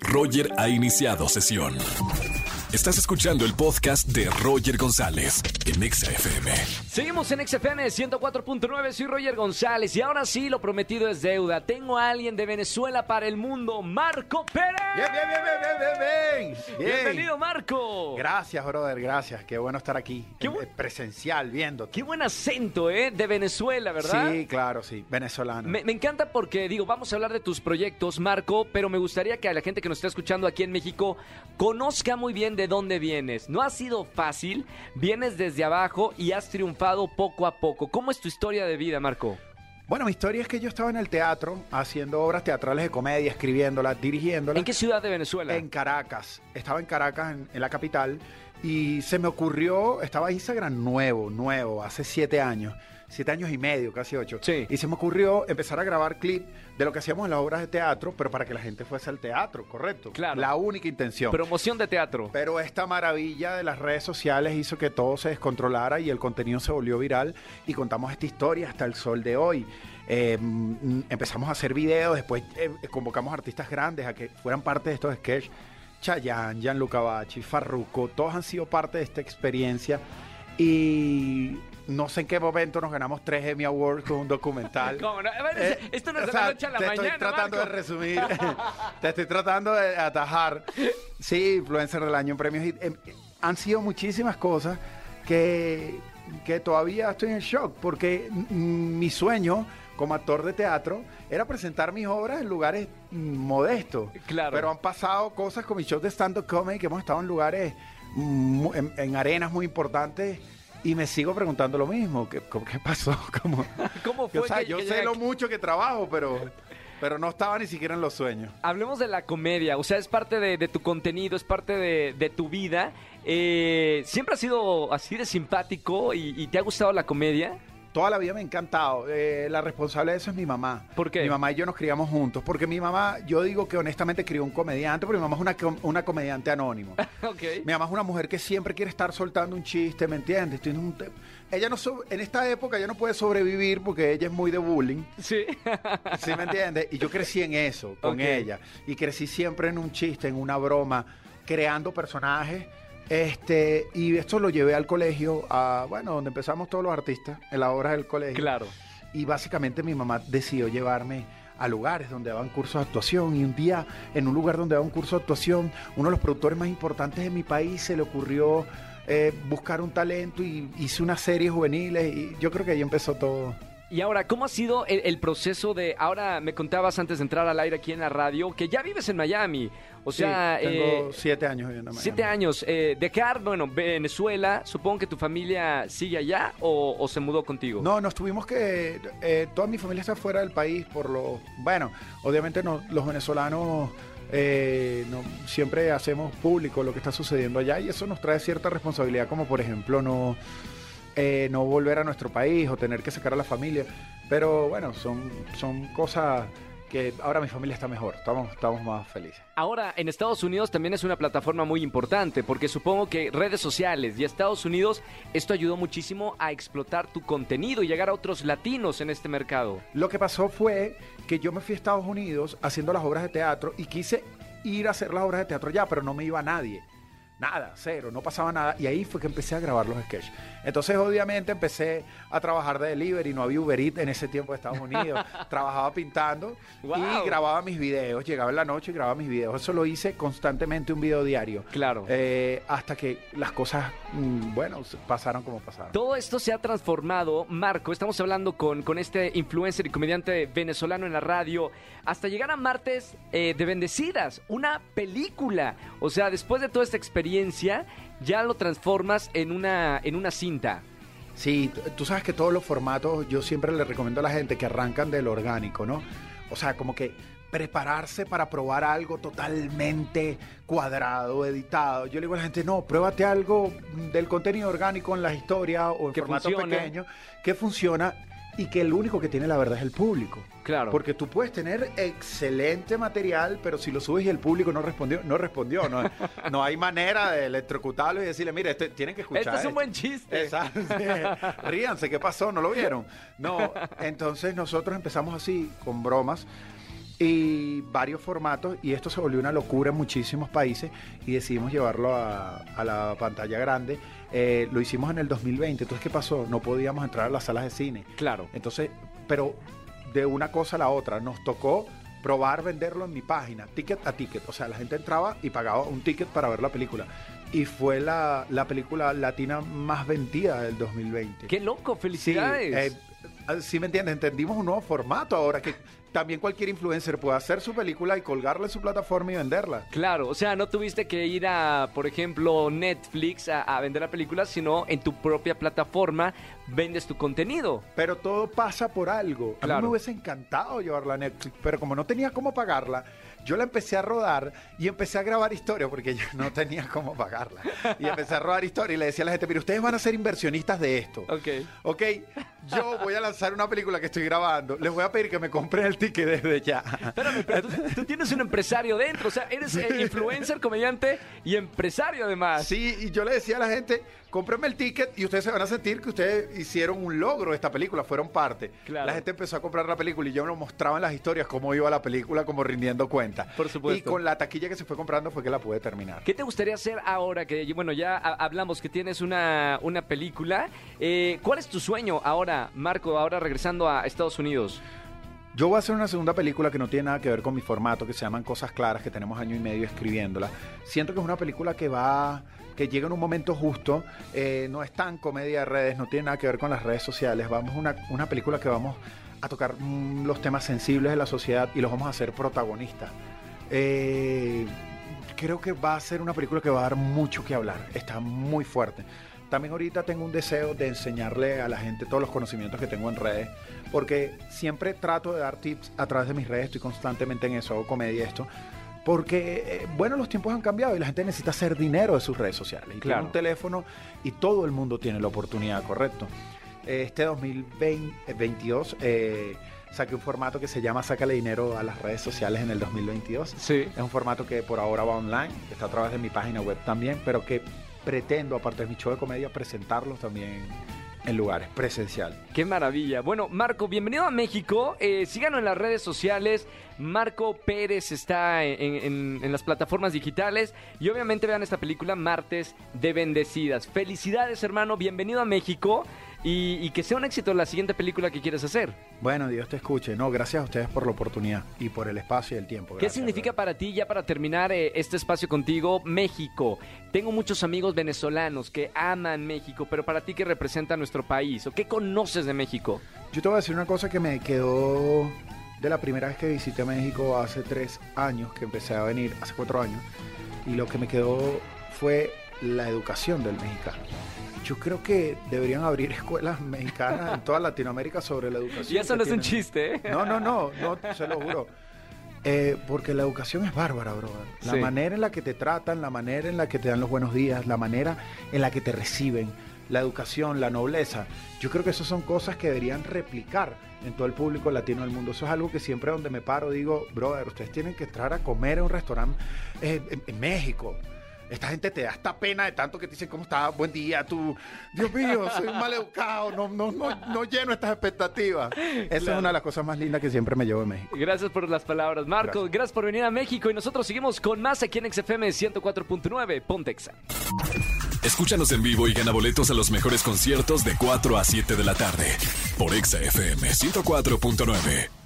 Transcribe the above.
Roger ha iniciado sesión. Estás escuchando el podcast de Roger González en Exa FM. Seguimos en XFM 104.9, soy Roger González y ahora sí lo prometido es deuda. Tengo a alguien de Venezuela para el mundo, Marco Pérez. Bien, bien, bien, bien, bien, bien, bien. Bienvenido, Marco. Gracias, brother, gracias. Qué bueno estar aquí, Qué en- bu- eh, presencial, viendo. Qué buen acento, ¿eh? De Venezuela, ¿verdad? Sí, claro, sí, venezolano. Me, me encanta porque, digo, vamos a hablar de tus proyectos, Marco, pero me gustaría que a la gente que nos está escuchando aquí en México conozca muy bien de dónde vienes. No ha sido fácil, vienes desde abajo y has triunfado poco a poco. ¿Cómo es tu historia de vida, Marco? Bueno, mi historia es que yo estaba en el teatro haciendo obras teatrales de comedia, escribiéndolas, dirigiéndolas. ¿En qué ciudad de Venezuela? En Caracas. Estaba en Caracas, en, en la capital, y se me ocurrió, estaba Instagram nuevo, nuevo, hace siete años, siete años y medio, casi ocho. Sí. Y se me ocurrió empezar a grabar clip de lo que hacíamos en las obras de teatro, pero para que la gente fuese al teatro, correcto. Claro. La única intención. Promoción de teatro. Pero esta maravilla de las redes sociales hizo que todo se descontrolara y el contenido se volvió viral y contamos esta historia hasta el sol de hoy. Eh, mm, empezamos a hacer videos, después eh, convocamos artistas grandes a que fueran parte de estos sketches. Chayanne, Gianluca Bacci, Farruko, todos han sido parte de esta experiencia y no sé en qué momento nos ganamos tres Emmy Awards con un documental. ¿Cómo no? Eh, esto no es o de sea, la noche a la te mañana, estoy tratando Marco. de resumir. te estoy tratando de atajar. Sí, influencer del año en premios. y, em, han sido muchísimas cosas que, que todavía estoy en shock porque mi sueño como actor de teatro era presentar mis obras en lugares modestos. Claro. Pero han pasado cosas con mis shows de stand-up comedy que hemos estado en lugares, en, en arenas muy importantes. Y me sigo preguntando lo mismo. ¿Qué, pasó? ¿Cómo, ¿Cómo fue o sea, que- yo que sé lo aquí? mucho que trabajo, pero, pero no estaba ni siquiera en los sueños. Hablemos de la comedia, o sea, es parte de, de tu contenido, es parte de, de tu vida. Eh, ¿Siempre has sido así de simpático y, y te ha gustado la comedia? Toda la vida me ha encantado. Eh, la responsable de eso es mi mamá. ¿Por qué? Mi mamá y yo nos criamos juntos. Porque mi mamá, yo digo que honestamente crió un comediante, pero mi mamá es una, com- una comediante anónimo. ok. Mi mamá es una mujer que siempre quiere estar soltando un chiste, ¿me entiendes? Tiene un ella no so- en esta época ella no puede sobrevivir porque ella es muy de bullying. Sí. ¿Sí me entiendes? Y yo crecí en eso, con ella. Y crecí siempre en un chiste, en una broma, creando personajes. Este, y esto lo llevé al colegio, a, bueno, donde empezamos todos los artistas, en las obras del colegio. claro. Y básicamente mi mamá decidió llevarme a lugares donde daban cursos de actuación. Y un día, en un lugar donde daban un curso de actuación, uno de los productores más importantes de mi país se le ocurrió eh, buscar un talento y hice una serie juveniles. Y yo creo que ahí empezó todo. Y ahora, ¿cómo ha sido el, el proceso de... Ahora me contabas antes de entrar al aire aquí en la radio que ya vives en Miami. O sea, Sí, tengo eh, siete años viviendo en Miami. siete años. Eh, dejar, bueno, Venezuela, supongo que tu familia sigue allá o, o se mudó contigo. No, nos tuvimos que. eh, toda mi familia está fuera del país por lo. Bueno, obviamente no, los venezolanos eh, no, siempre hacemos público lo que está sucediendo allá y eso nos trae cierta responsabilidad, como por ejemplo no, eh, no volver a nuestro país o tener que sacar a la familia. Pero bueno, son, son cosas que ahora mi familia está mejor, estamos, estamos más felices. Ahora, en Estados Unidos también es una plataforma muy importante, porque supongo que redes sociales y Estados Unidos, esto ayudó muchísimo a explotar tu contenido y llegar a otros latinos en este mercado. Lo que pasó fue que yo me fui a Estados Unidos haciendo las obras de teatro y quise ir a hacer las obras de teatro ya, pero no me iba nadie. Nada, cero, no pasaba nada. Y ahí fue que empecé a grabar los sketches. Entonces, obviamente, empecé a trabajar de delivery. No había Uber Eats en ese tiempo de Estados Unidos. Trabajaba pintando Wow. y grababa mis videos. Llegaba en la noche y grababa mis videos. Eso lo hice constantemente, un video diario. Claro. Eh, hasta que las cosas, mm, bueno, pasaron como pasaron. Todo esto se ha transformado, Marco, estamos hablando con, con este influencer y comediante venezolano en la radio, hasta llegar a Martes eh, de Bendecidas, una película. O sea, después de toda esta experiencia, ya lo transformas en una, en una cinta. Sí, tú sabes que todos los formatos yo siempre le recomiendo a la gente que arrancan del orgánico, ¿no? O sea, como que prepararse para probar algo totalmente cuadrado, editado. Yo le digo a la gente, no, pruébate algo del contenido orgánico en la historia o en Que formato funciona. pequeño que funciona y que el único que tiene la verdad es el público. Claro. Porque tú puedes tener excelente material, pero si lo subes y el público no respondió, no respondió. No, no hay manera de electrocutarlo y decirle, mire, este, tienen que escuchar. Este es un esto". buen chiste. Exacto. Ríanse, ¿qué pasó? ¿No lo vieron? No, entonces nosotros empezamos así, con bromas. Y varios formatos y esto se volvió una locura en muchísimos países y decidimos llevarlo a, a la pantalla grande. Eh, lo hicimos en el 2020, entonces ¿qué pasó? No podíamos entrar a las salas de cine. Claro. Entonces, pero de una cosa a la otra, nos tocó probar venderlo en mi página, ticket a ticket. O sea, la gente entraba y pagaba un ticket para ver la película. Y fue la, la película latina más vendida del 2020. ¡Qué loco! Sí, ¡Felicidades! eh, sí me entiendes, entendimos un nuevo formato ahora que también cualquier influencer puede hacer su película y colgarla en su plataforma y venderla. Claro, o sea, no tuviste que ir a, por ejemplo, Netflix a, a vender la película, sino en tu propia plataforma vendes tu contenido. Pero todo pasa por algo. A mí Claro. me hubiese encantado llevarla a Netflix, pero como no tenía cómo pagarla, yo la empecé a rodar y empecé a grabar historias porque yo no tenía cómo pagarla. Y empecé a rodar historias y le decía a la gente, mire, ustedes van a ser inversionistas de esto. Ok. Ok, yo voy a lanzar una película que estoy grabando. Les voy a pedir que me compren el ticket desde ya. Espérame, pero tú, tú tienes un empresario dentro, o sea, eres eh, influencer, comediante y empresario además. Sí, y yo le decía a la gente, cómprenme el ticket y ustedes se van a sentir que ustedes hicieron un logro de esta película, fueron parte. Claro. La gente empezó a comprar la película y yo me mostraba en las historias cómo iba la película, como rindiendo cuenta. Por supuesto. Y con la taquilla que se fue comprando fue que la pude terminar. ¿Qué te gustaría hacer ahora que, bueno, ya ha- hablamos que tienes una, una película? Eh, ¿Cuál es tu sueño ahora, Marco, ahora regresando a Estados Unidos? Yo voy a hacer una segunda película que no tiene nada que ver con mi formato, que se llaman Cosas Claras, que tenemos año y medio escribiéndola. Siento que es una película que va, que llega en un momento justo, eh, no es tan comedia de redes, no tiene nada que ver con las redes sociales. Vamos una, una película que vamos a tocar mm, los temas sensibles de la sociedad y los vamos a hacer protagonistas. Eh, creo que va a ser una película que va a dar mucho que hablar. Está muy fuerte. También ahorita tengo un deseo de enseñarle a la gente todos los conocimientos que tengo en redes, porque siempre trato de dar tips a través de mis redes, estoy constantemente en eso, hago comedia esto, porque, eh, bueno, los tiempos han cambiado y la gente necesita hacer dinero de sus redes sociales. Y Claro. tiene un teléfono y todo el mundo tiene la oportunidad, correcto. Este 2022 eh, saqué un formato que se llama Sácale dinero a las redes sociales en el 2022. Sí. Es un formato que por ahora va online, está a través de mi página web también, pero que pretendo, aparte de mi show de comedia, presentarlos también en lugares presencial. Qué maravilla. Bueno, Marco, bienvenido a México. Eh, síganos en las redes sociales. Marco Pérez está en, en- en las plataformas digitales. Y obviamente vean esta película Martes de Bendecidas. Felicidades, hermano. Bienvenido a México. Y, y que sea un éxito la siguiente película que quieres hacer. Bueno, Dios te escuche. No, gracias a ustedes por la oportunidad y por el espacio y el tiempo. ¿Qué significa para ti, ya para terminar eh, este espacio contigo, México? Tengo muchos amigos venezolanos que aman México, pero para ti, ¿qué representa nuestro país? ¿O qué conoces de México? Yo te voy a decir una cosa que me quedó de la primera vez que visité México hace tres años, que empecé a venir hace cuatro años, y lo que me quedó fue la educación del mexicano. Yo creo que deberían abrir escuelas mexicanas en toda Latinoamérica sobre la educación. Y eso no es un chiste, ¿eh? No, no, no, no, se lo juro. Eh, porque la educación es bárbara, brother. La Sí. manera en la que te tratan, la manera en la que te dan los buenos días, la manera en la que te reciben, la educación, la nobleza. Yo creo que esas son cosas que deberían replicar en todo el público latino del mundo. Eso es algo que siempre donde me paro digo, brother, ustedes tienen que entrar a comer en un restaurante eh, en, en México. Esta gente te da esta pena de tanto que te dicen, ¿cómo estás? Buen día, tú. Dios mío, soy un mal educado, no, no, no, no lleno estas expectativas. Esa es una de las cosas más lindas que siempre me llevo de México. Gracias por las palabras, Marco. Gracias. Gracias, por venir a México y nosotros seguimos con más aquí en XFM 104.9 Pontexa. Escúchanos en vivo y gana boletos a los mejores conciertos de 4 a 7 de la tarde por Exa FM 104.9.